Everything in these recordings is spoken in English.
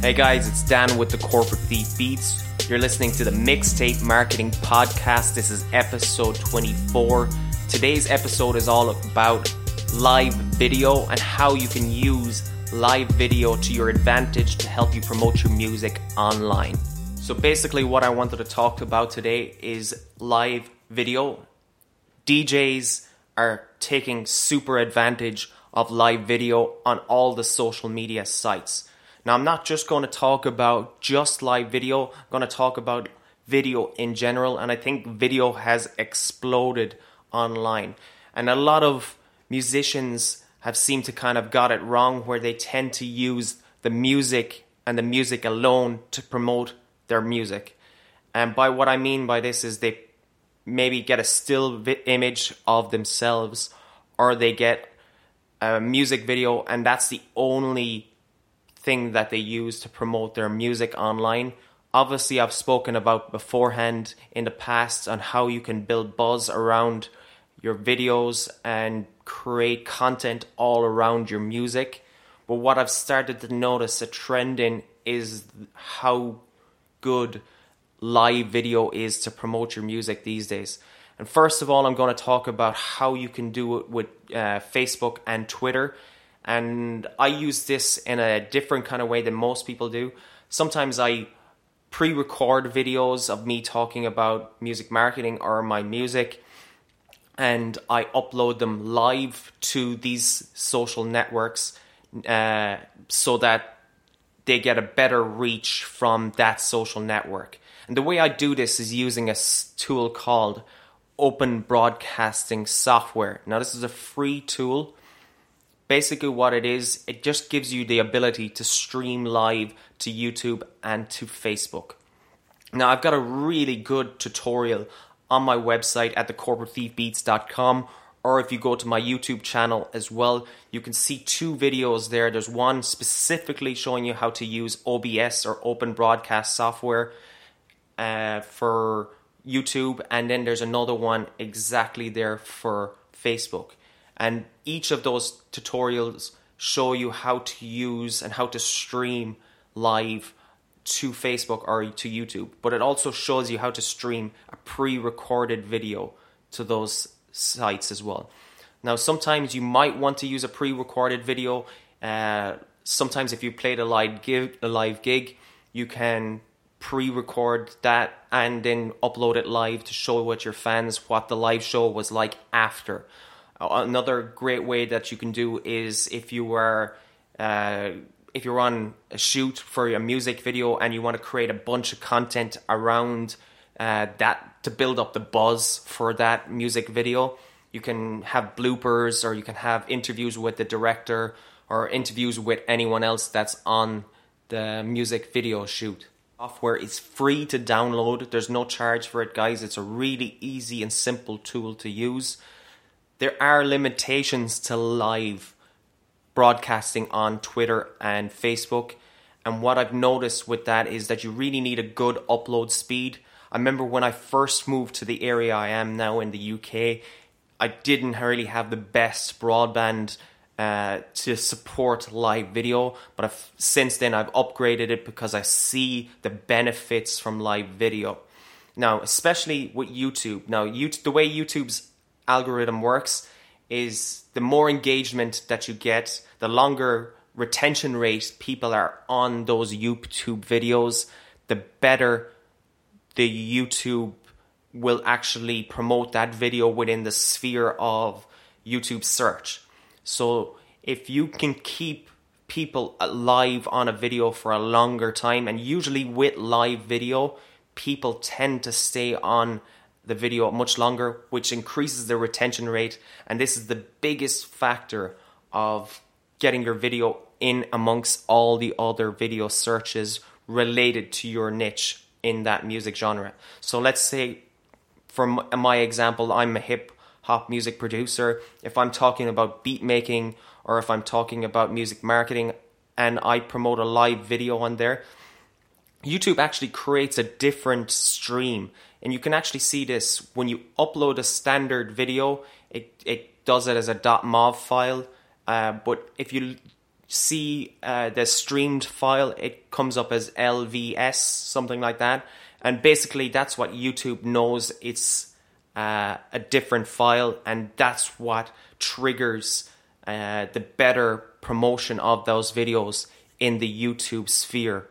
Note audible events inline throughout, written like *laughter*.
Hey guys, it's Dan with the Corporate Thief Beats. You're listening to the Mixtape Marketing Podcast. This is episode 24. Today's episode is all about live video and how you can use live video to your advantage to help you promote your music online. So, basically, what I wanted to talk about today is live video. DJs are taking super advantage of live video on all the social media sites. Now, I'm not just going to talk about just live video, I'm going to talk about video in general, and I think video has exploded online. And a lot of musicians have seemed to kind of got it wrong where they tend to use the music and the music alone to promote their music. And by what I mean by this is they maybe get a still vi- image of themselves or they get a music video and that's the only thing that they use to promote their music online. Obviously, I've spoken about beforehand in the past on how you can build buzz around your videos and create content all around your music. But what I've started to notice a trend in is how good live video is to promote your music these days. And first of all, I'm going to talk about how you can do it with uh, Facebook and Twitter and I use this in a different kind of way than most people do. Sometimes I pre record videos of me talking about music marketing or my music, and I upload them live to these social networks uh, so that they get a better reach from that social network. And the way I do this is using a tool called Open Broadcasting Software. Now, this is a free tool basically what it is, it just gives you the ability to stream live to YouTube and to Facebook. Now, I've got a really good tutorial on my website at thecorporatethiefbeats.com or if you go to my YouTube channel as well, you can see two videos there. There's one specifically showing you how to use OBS or Open Broadcast software uh, for YouTube, and then there's another one exactly there for Facebook. And each of those tutorials show you how to use and how to stream live to Facebook or to YouTube. But it also shows you how to stream a pre recorded video to those sites as well. Now, sometimes you might want to use a pre recorded video. Uh, sometimes, if you played a live gig, a live gig, you can pre-record that and then upload it live to show what your fans what the live show was like after. Another great way that you can do is if you were uh, if you're on a shoot for a music video and you want to create a bunch of content around uh, that to build up the buzz for that music video, you can have bloopers or you can have interviews with the director or interviews with anyone else that's on the music video shoot. Software is free to download. There's no charge for it, guys. It's a really easy and simple tool to use there are limitations to live broadcasting on Twitter and Facebook. And what I've noticed with that is that you really need a good upload speed. I remember when I first moved to the area I am now in the UK, I didn't really have the best broadband uh, to support live video, but I've, since then I've upgraded it because I see the benefits from live video. Now, especially with YouTube. Now, YouTube, the way YouTube's algorithm works is the more engagement that you get, the longer retention rate people are on those YouTube videos, the better the YouTube will actually promote that video within the sphere of YouTube search. So if you can keep people alive on a video for a longer time, and usually with live video, people tend to stay on the video much longer, which increases the retention rate. And this is the biggest factor of getting your video in amongst all the other video searches related to your niche in that music genre. So let's say, from my example, I'm a hip hop music producer. If I'm talking about beat making or if I'm talking about music marketing and I promote a live video on there, YouTube actually creates a different stream and you can actually see this when you upload a standard video it, it does it as a .mov file uh, but if you see uh, the streamed file, it comes up as LVS, something like that. And basically, that's what YouTube knows it's uh, a different file, and that's what triggers uh, the better promotion of those videos in the YouTube sphere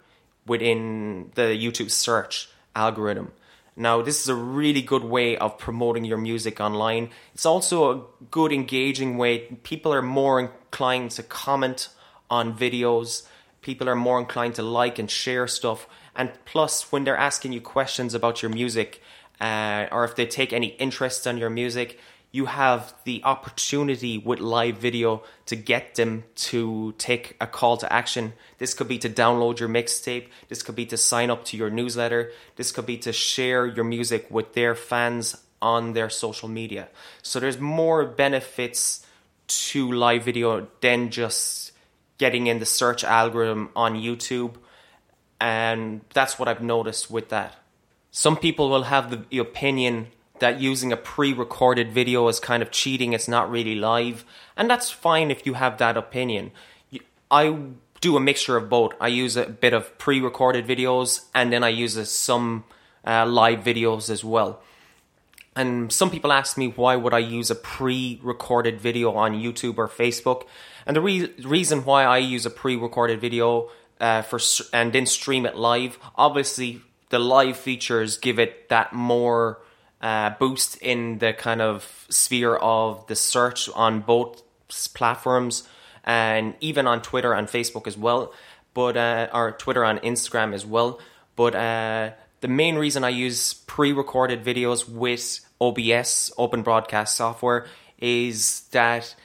within the YouTube search algorithm. Now, this is a really good way of promoting your music online. It's also a good engaging way. People are more inclined to comment on videos. People are more inclined to like and share stuff. And plus, when they're asking you questions about your music, uh, or if they take any interest in your music, you have the opportunity with live video to get them to take a call to action. This could be to download your mixtape, this could be to sign up to your newsletter, this could be to share your music with their fans on their social media. So there's more benefits to live video than just getting in the search algorithm on YouTube. And that's what I've noticed with that. Some people will have the opinion that using a pre-recorded video is kind of cheating it's not really live and that's fine if you have that opinion. I do a mixture of both. I use a bit of pre-recorded videos and then i use some uh, live videos as well. And some people ask me why would i use a pre-recorded video on youtube or facebook? And the re- reason why i use a pre-recorded video uh, for and then stream it live obviously the live features give it that more uh, boost in the kind of sphere of the search on both platforms and even on Twitter and Facebook as well, but uh, or Twitter and Instagram as well. But uh, the main reason I use pre-recorded videos with OBS, Open Broadcast Software, is that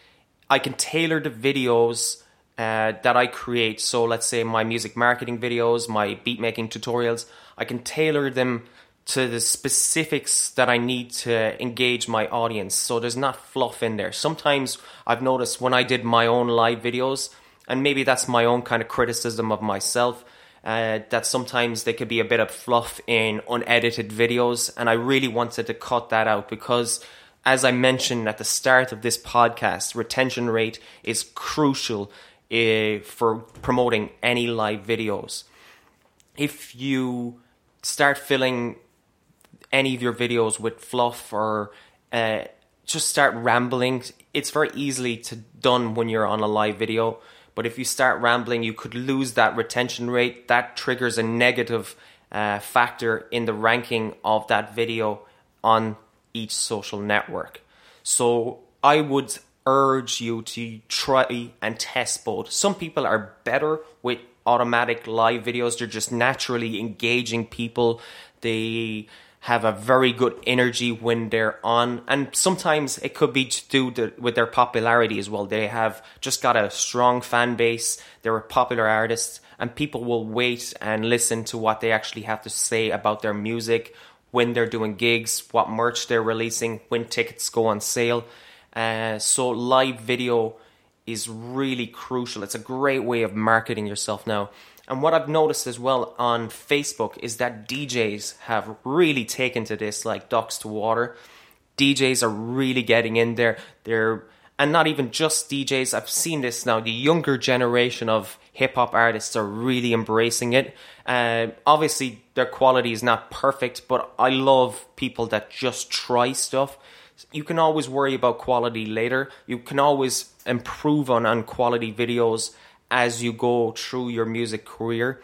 I can tailor the videos uh, that I create. So let's say my music marketing videos, my beat making tutorials, I can tailor them to the specifics that I need to engage my audience. So there's not fluff in there. Sometimes I've noticed when I did my own live videos, and maybe that's my own kind of criticism of myself, uh, that sometimes there could be a bit of fluff in unedited videos. And I really wanted to cut that out because, as I mentioned at the start of this podcast, retention rate is crucial uh, for promoting any live videos. If you start filling any of your videos with fluff or uh, just start rambling. It's very easily to done when you're on a live video, but if you start rambling, you could lose that retention rate. That triggers a negative uh, factor in the ranking of that video on each social network. So I would urge you to try and test both. Some people are better with automatic live videos. They're just naturally engaging people. They have a very good energy when they're on, and sometimes it could be to do with their popularity as well. They have just got a strong fan base. They're a popular artist, and people will wait and listen to what they actually have to say about their music when they're doing gigs, what merch they're releasing, when tickets go on sale. Uh, so live video is really crucial. It's a great way of marketing yourself now. And what I've noticed as well on Facebook is that DJs have really taken to this like ducks to water. DJs are really getting in there. They're and not even just DJs. I've seen this now. The younger generation of hip hop artists are really embracing it. Uh, obviously, their quality is not perfect, but I love people that just try stuff. You can always worry about quality later. You can always improve on, on quality videos as you go through your music career.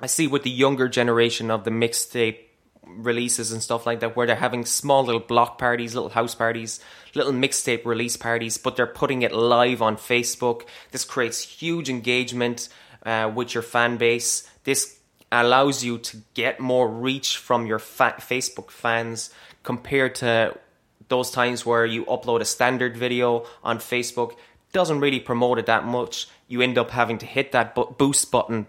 I see with the younger generation of the mixtape releases and stuff like that, where they're having small little block parties, little house parties, little mixtape release parties, but they're putting it live on Facebook. This creates huge engagement uh, with your fan base. This allows you to get more reach from your fa- Facebook fans compared to those times where you upload a standard video on Facebook doesn't really promote it that much. You end up having to hit that boost button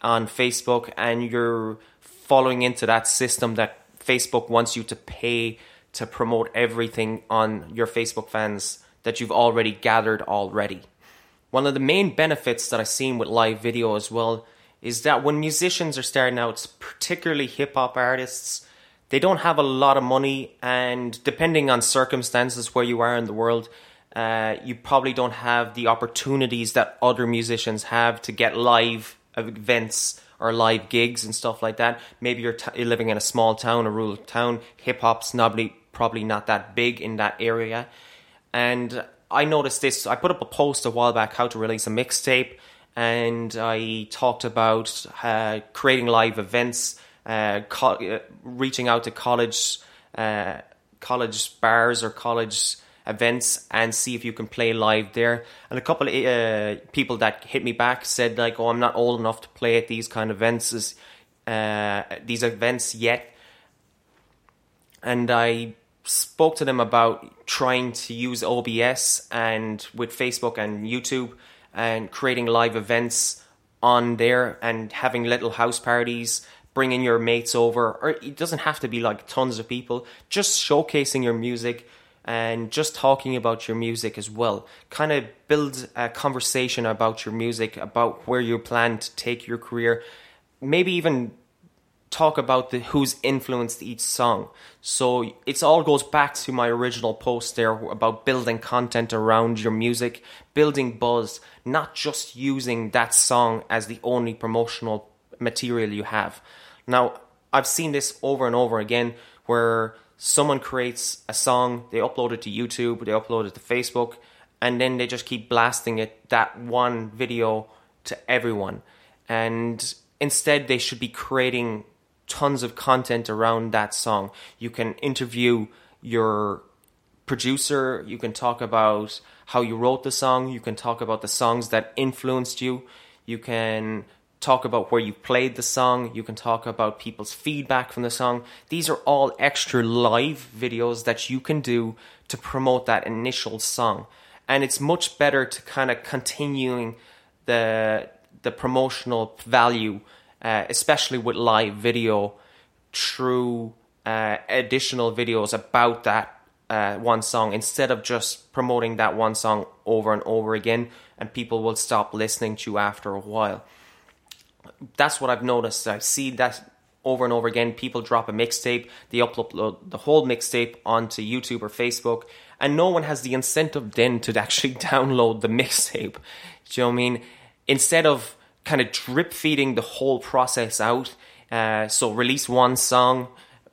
on Facebook, and you're following into that system that Facebook wants you to pay to promote everything on your Facebook fans that you've already gathered already. One of the main benefits that I've seen with live video as well is that when musicians are starting out, particularly hip hop artists, they don't have a lot of money, and depending on circumstances where you are in the world, uh, you probably don't have the opportunities that other musicians have to get live events or live gigs and stuff like that. Maybe you're, t- you're living in a small town, a rural town. Hip hop's probably probably not that big in that area, and I noticed this. I put up a post a while back how to release a mixtape, and I talked about uh, creating live events, uh, co- uh, reaching out to college uh, college bars or college events and see if you can play live there. And a couple of uh, people that hit me back said like, "Oh, I'm not old enough to play at these kind of events, uh, these events yet." And I spoke to them about trying to use OBS and with Facebook and YouTube and creating live events on there and having little house parties, bringing your mates over, or it doesn't have to be like tons of people, just showcasing your music and just talking about your music as well. Kind of build a conversation about your music, about where you plan to take your career. Maybe even talk about the who's influenced each song. So it all goes back to my original post there about building content around your music, building buzz, not just using that song as the only promotional material you have. Now, I've seen this over and over again where someone creates a song, they upload it to YouTube, they upload it to Facebook, and then they just keep blasting it that one video to everyone. And instead they should be creating tons of content around that song. You can interview your producer, you can talk about how you wrote the song, you can talk about the songs that influenced you, you can talk about where you played the song, you can talk about people's feedback from the song. These are all extra live videos that you can do to promote that initial song. And it's much better to kind of continuing the the promotional value uh, especially with live video, through uh, additional videos about that uh, one song instead of just promoting that one song over and over again, and people will stop listening to you after a while. That's what I've noticed. I see that over and over again. People drop a mixtape, they upload the whole mixtape onto YouTube or Facebook, and no one has the incentive then to *laughs* actually download the mixtape. Do you know what I mean? Instead of kind of drip feeding the whole process out. Uh, so release one song,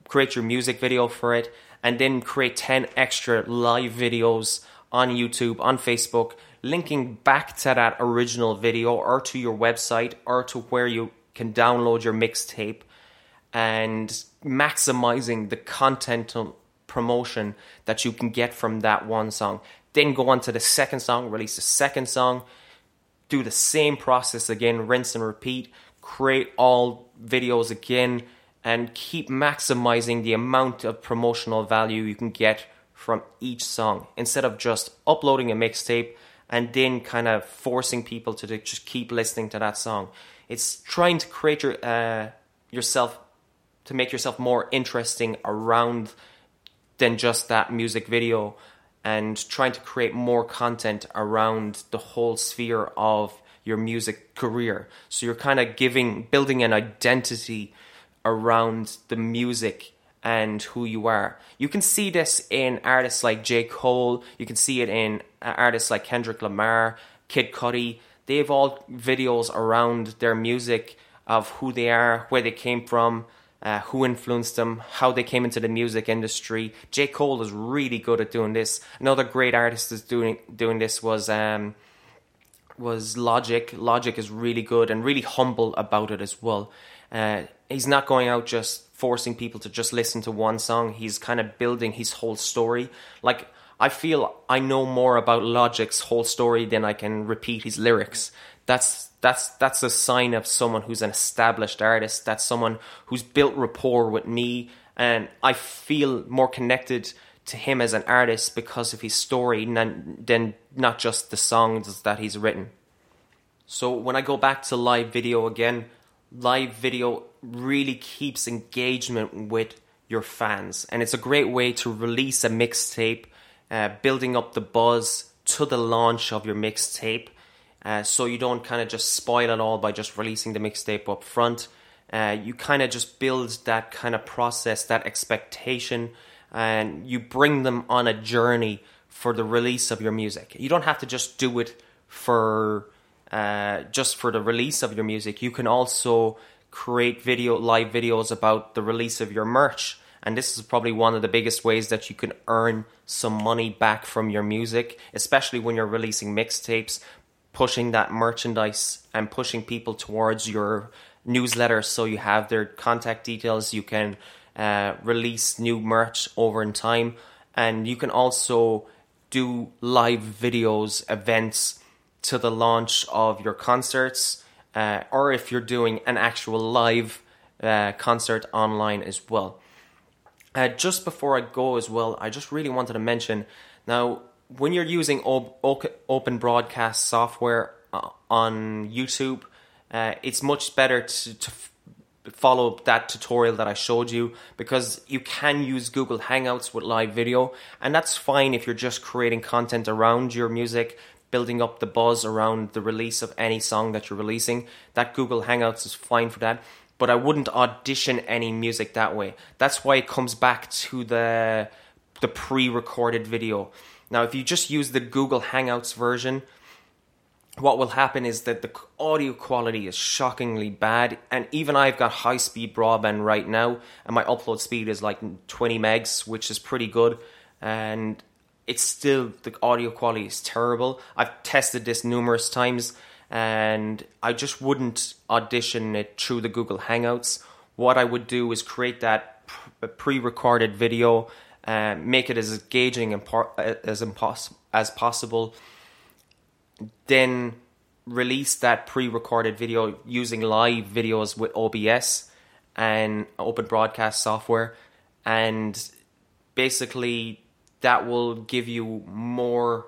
create your music video for it, and then create 10 extra live videos on YouTube, on Facebook, linking back to that original video or to your website or to where you can download your mixtape and maximizing the content promotion that you can get from that one song. Then go on to the second song, release the second song, do the same process again, rinse and repeat, create all videos again, and keep maximizing the amount of promotional value you can get from each song instead of just uploading a mixtape and then kind of forcing people to just keep listening to that song. It's trying to create your uh, yourself to make yourself more interesting around than just that music video and trying to create more content around the whole sphere of your music career. So you're kind of giving, building an identity around the music and who you are. You can see this in artists like J. Cole, you can see it in uh, artists like Kendrick Lamar, Kid Cudi. They have all videos around their music of who they are, where they came from, uh, who influenced them, how they came into the music industry. J. Cole is really good at doing this. Another great artist is doing doing this was um, was Logic. Logic is really good and really humble about it as well. Uh, he's not going out just forcing people to just listen to one song. He's kind of building his whole story. Like I feel I know more about Logic's whole story than I can repeat his lyrics. That's that's that's a sign of someone who's an established artist. That's someone who's built rapport with me, and I feel more connected to him as an artist because of his story than than not just the songs that he's written. So when I go back to live video again, live video really keeps engagement with your fans, and it's a great way to release a mixtape, uh, building up the buzz to the launch of your mixtape uh, so you don't kind of just spoil it all by just releasing the mixtape up front. Uh, you kind of just build that kind of process, that expectation, and you bring them on a journey for the release of your music. You don't have to just do it for uh, just for the release of your music. You can also create video live videos about the release of your merch. And this is probably one of the biggest ways that you can earn some money back from your music, especially when you're releasing mixtapes, pushing that merchandise and pushing people towards your newsletter so you have their contact details. You can uh, release new merch over in time, and you can also do live videos, events to the launch of your concerts, uh, or if you're doing an actual live uh, concert online as well. Uh, just before I go as well, I just really wanted to mention now when you're using op- open broadcast software uh, on YouTube, uh, it's much better to, to follow that tutorial that I showed you because you can use Google Hangouts with live video, and that's fine if you're just creating content around your music, building up the buzz around the release of any song that you're releasing. That Google Hangouts is fine for that, but I wouldn't audition any music that way. That's why it comes back to the the pre-recorded video. Now, if you just use the Google Hangouts version, what will happen is that the audio quality is shockingly bad and even I've got high speed broadband right now and my upload speed is like 20 megs which is pretty good and it's still the audio quality is terrible. I've tested this numerous times and I just wouldn't audition it through the Google Hangouts. What I would do is create that pre-recorded video uh, make it as engaging as, as possible. Then release that pre-recorded video using live videos with OBS and open broadcast software. And basically that will give you more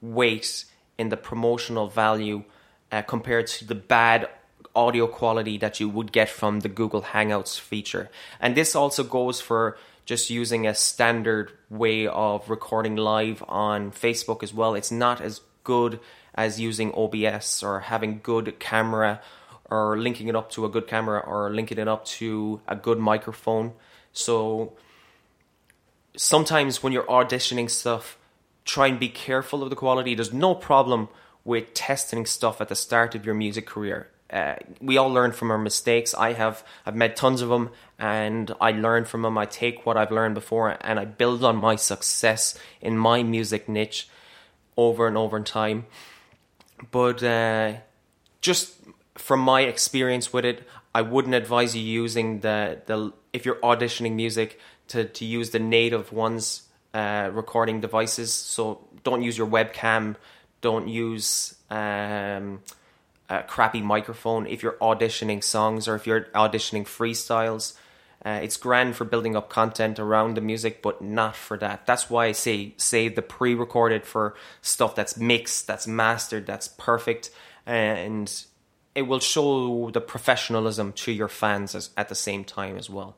weight in the promotional value uh, compared to the bad audio quality that you would get from the Google Hangouts feature. And this also goes for just using a standard way of recording live on Facebook as well. It's not as good as using OBS or having good camera or linking it up to a good camera or linking it up to a good microphone. So sometimes when you're auditioning stuff, try and be careful of the quality. There's no problem with testing stuff at the start of your music career. Uh, we all learn from our mistakes. I have I've made tons of them, and I learn from them. I take what I've learned before, and I build on my success in my music niche over and over in time. But uh, just from my experience with it, I wouldn't advise you using the the if you're auditioning music to to use the native ones uh, recording devices. So don't use your webcam. Don't use um, a crappy microphone if you're auditioning songs or if you're auditioning freestyles. Uh, it's grand for building up content around the music, but not for that. That's why I say save the pre-recorded for stuff that's mixed, that's mastered, that's perfect, and it will show the professionalism to your fans as, at the same time as well.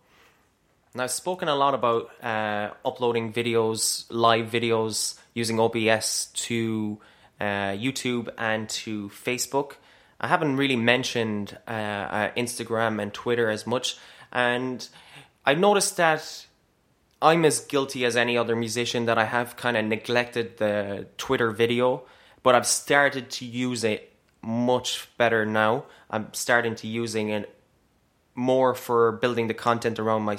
Now, I've spoken a lot about uh, uploading videos, live videos using OBS to uh, YouTube and to Facebook. I haven't really mentioned uh, uh Instagram and Twitter as much and I've noticed that I'm as guilty as any other musician that I have kind of neglected the Twitter video, but I've started to use it much better now. I'm starting to using it more for building the content around my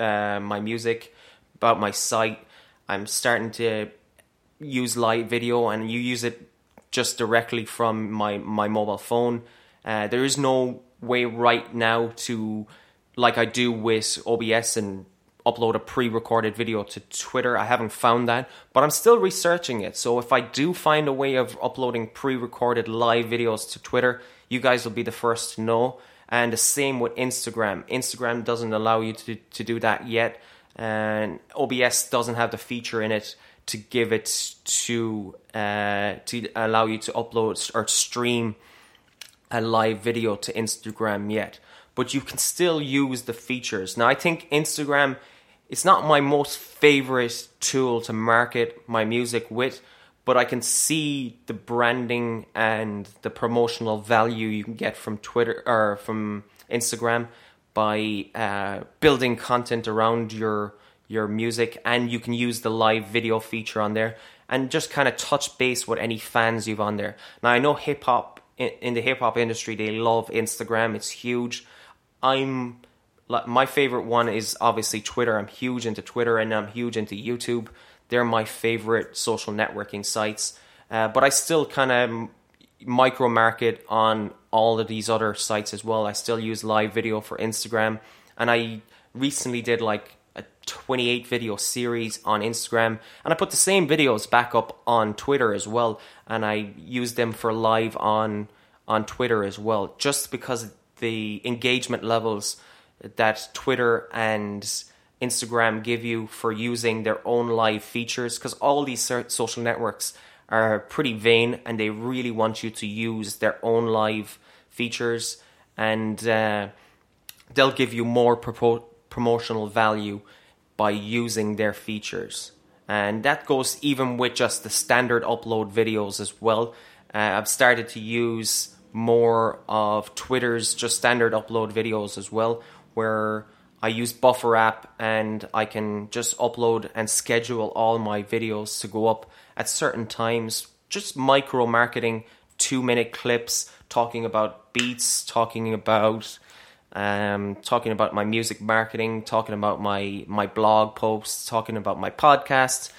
uh, my music, about my site. I'm starting to use live video, and you use it just directly from my my mobile phone. Uh, there is no way right now to like I do with OBS and upload a pre-recorded video to Twitter. I haven't found that, but I'm still researching it. So if I do find a way of uploading pre-recorded live videos to Twitter, you guys will be the first to know. And the same with Instagram. Instagram doesn't allow you to to do that yet, and OBS doesn't have the feature in it to give it to uh, to allow you to upload or stream a live video to Instagram yet but you can still use the features. Now, I think Instagram it's not my most favorite tool to market my music with, but I can see the branding and the promotional value you can get from Twitter or from Instagram by uh, building content around your your music, and you can use the live video feature on there. and just kind of touch base with any fans you've on there. Now I know hip hop in the hip hop industry they love Instagram. It's huge. I'm my favorite one is obviously Twitter. I'm huge into Twitter and I'm huge into YouTube. They're my favorite social networking sites. Uh, but I still kind of micro market on all of these other sites as well. I still use live video for Instagram, and I recently did like a 28 video series on Instagram, and I put the same videos back up on Twitter as well, and I use them for live on on Twitter as well, just because the engagement levels that Twitter and Instagram give you for using their own live features, because all these social networks are pretty vain and they really want you to use their own live features and uh, they'll give you more pro- promotional value by using their features. And that goes even with just the standard upload videos as well. Uh, I've started to use more of Twitter's just standard upload videos as well, where I use Buffer app and I can just upload and schedule all my videos to go up at certain times, just micro marketing, two minute clips talking about beats, talking about um, talking about my music marketing, talking about my my blog posts, talking about my podcast,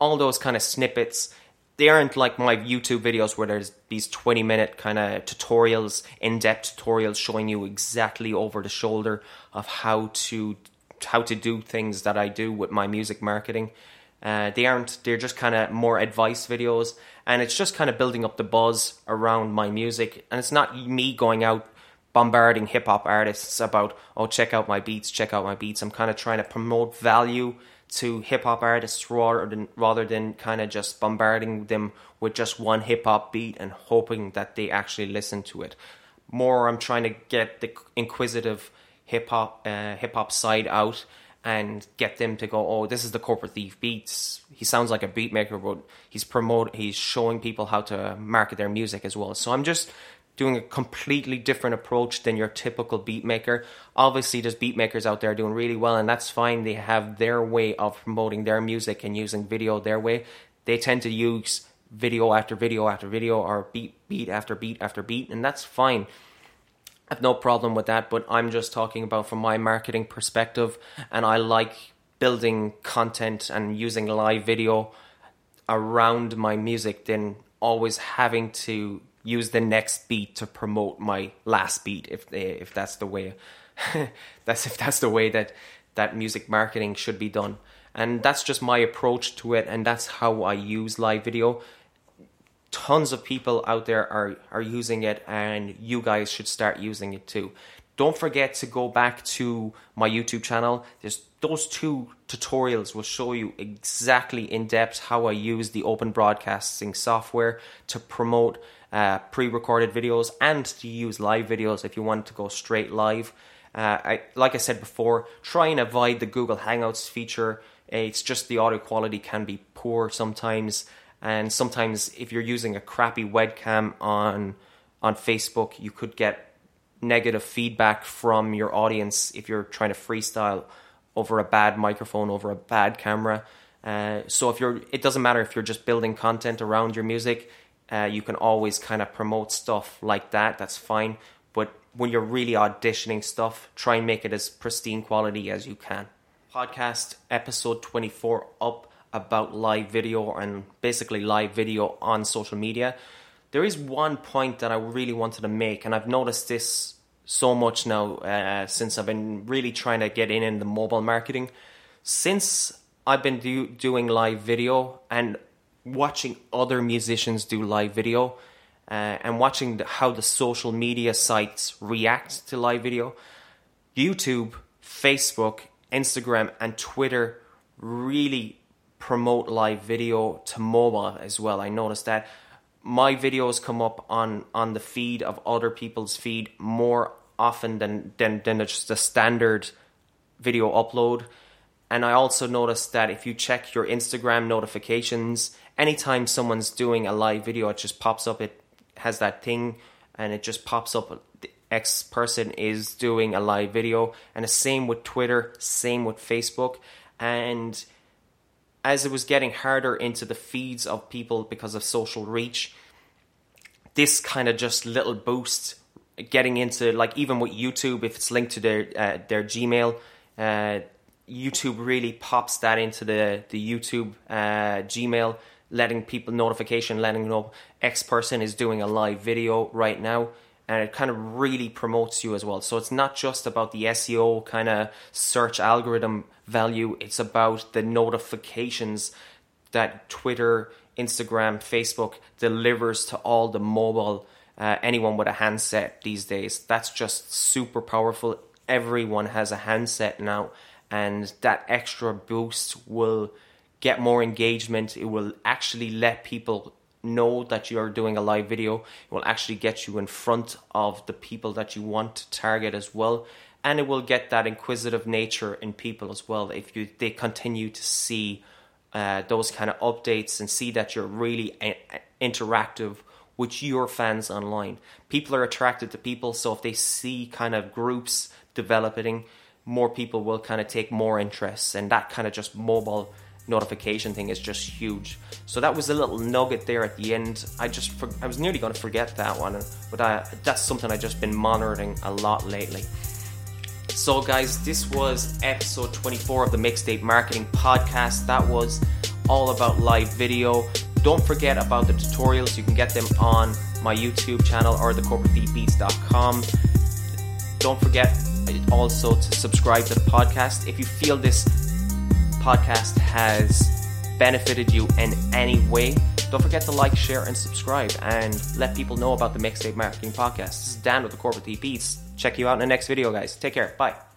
all those kind of snippets. They aren't like my YouTube videos where there's these 20 minute kind of tutorials, in depth tutorials showing you exactly over the shoulder of how to how to do things that I do with my music marketing. Uh, they aren't. They're just kind of more advice videos, and it's just kind of building up the buzz around my music. And it's not me going out bombarding hip hop artists about, oh, check out my beats, check out my beats. I'm kind of trying to promote value to hip hop artists rather than rather than kind of just bombarding them with just one hip hop beat and hoping that they actually listen to it. More, I'm trying to get the inquisitive hip hop uh, hip hop side out and get them to go, oh, this is the corporate thief beats. He sounds like a beat maker, but he's promote, he's showing people how to market their music as well. So I'm just doing a completely different approach than your typical beat maker. Obviously, there's beat makers out there doing really well, and that's fine. They have their way of promoting their music and using video their way. They tend to use video after video after video or beat beat after beat after beat, and that's fine I have no problem with that, but I'm just talking about from my marketing perspective, and I like building content and using live video around my music than always having to use the next beat to promote my last beat if they, if that's the way *laughs* that's if that's the way that that music marketing should be done. And that's just my approach to it and that's how I use live video. Tons of people out there are are using it and you guys should start using it too. Don't forget to go back to my youtube channel. There's those two tutorials will show you exactly in depth how i use the open broadcasting software to promote uh, pre-recorded videos and to use live videos if you want to go straight live uh, I, like i said before try and avoid the google hangouts feature it's just the audio quality can be poor sometimes and sometimes if you're using a crappy webcam on on Facebook, you could get negative feedback from your audience if you're trying to freestyle over a bad microphone, over a bad camera. Uh, so if you're, it doesn't matter if you're just building content around your music. Uh, you can always kind of promote stuff like that. That's fine. But when you're really auditioning stuff, try and make it as pristine quality as you can. Podcast episode 24 up about live video and basically live video on social media. There is one point that I really wanted to make, and I've noticed this so much now uh, since I've been really trying to get in in the mobile marketing. Since I've been do- doing live video and watching other musicians do live video uh, and watching the, how the social media sites react to live video, YouTube, Facebook, Instagram, and Twitter really promote live video to mobile as well. I noticed that my videos come up on on the feed of other people's feed more often than than than just the standard video upload. And I also noticed that if you check your Instagram notifications, anytime someone's doing a live video, it just pops up. It has that thing, and it just pops up. The X person is doing a live video, and the same with Twitter, same with Facebook, and as it was getting harder into the feeds of people because of social reach, this kind of just little boost getting into like even with YouTube if it's linked to their uh, their Gmail, uh, YouTube really pops that into the the YouTube uh, Gmail, letting people notification, letting know X person is doing a live video right now. And it kind of really promotes you as well. So it's not just about the SEO kind of search algorithm value, it's about the notifications that Twitter, Instagram, Facebook delivers to all the mobile uh, anyone with a handset these days. That's just super powerful. Everyone has a handset now, and that extra boost will get more engagement. It will actually let people know that you're doing a live video. It will actually get you in front of the people that you want to target as well. And it will get that inquisitive nature in people as well. If you they continue to see uh, those kind of updates and see that you're really a- interactive with your fans online. People are attracted to people, so if they see kind of groups developing, more people will kind of take more interest, and that kind of just mobile notification thing is just huge. So that was a little nugget there at the end. I just for, I was nearly going to forget that one, but I, that's something I've just been monitoring a lot lately. So guys, this was episode 24 of the Mixtape Marketing Podcast. That was all about live video. Don't forget about the tutorials. You can get them on my YouTube channel or thecorporatebeats.com. Don't forget also to subscribe to the podcast. If you feel this podcast has benefited you in any way, don't forget to like, share, and subscribe and let people know about the Mixtape Marketing Podcast. This is Dan with the Corporate Beats. Check you out in the next video, guys. Take care. Bye.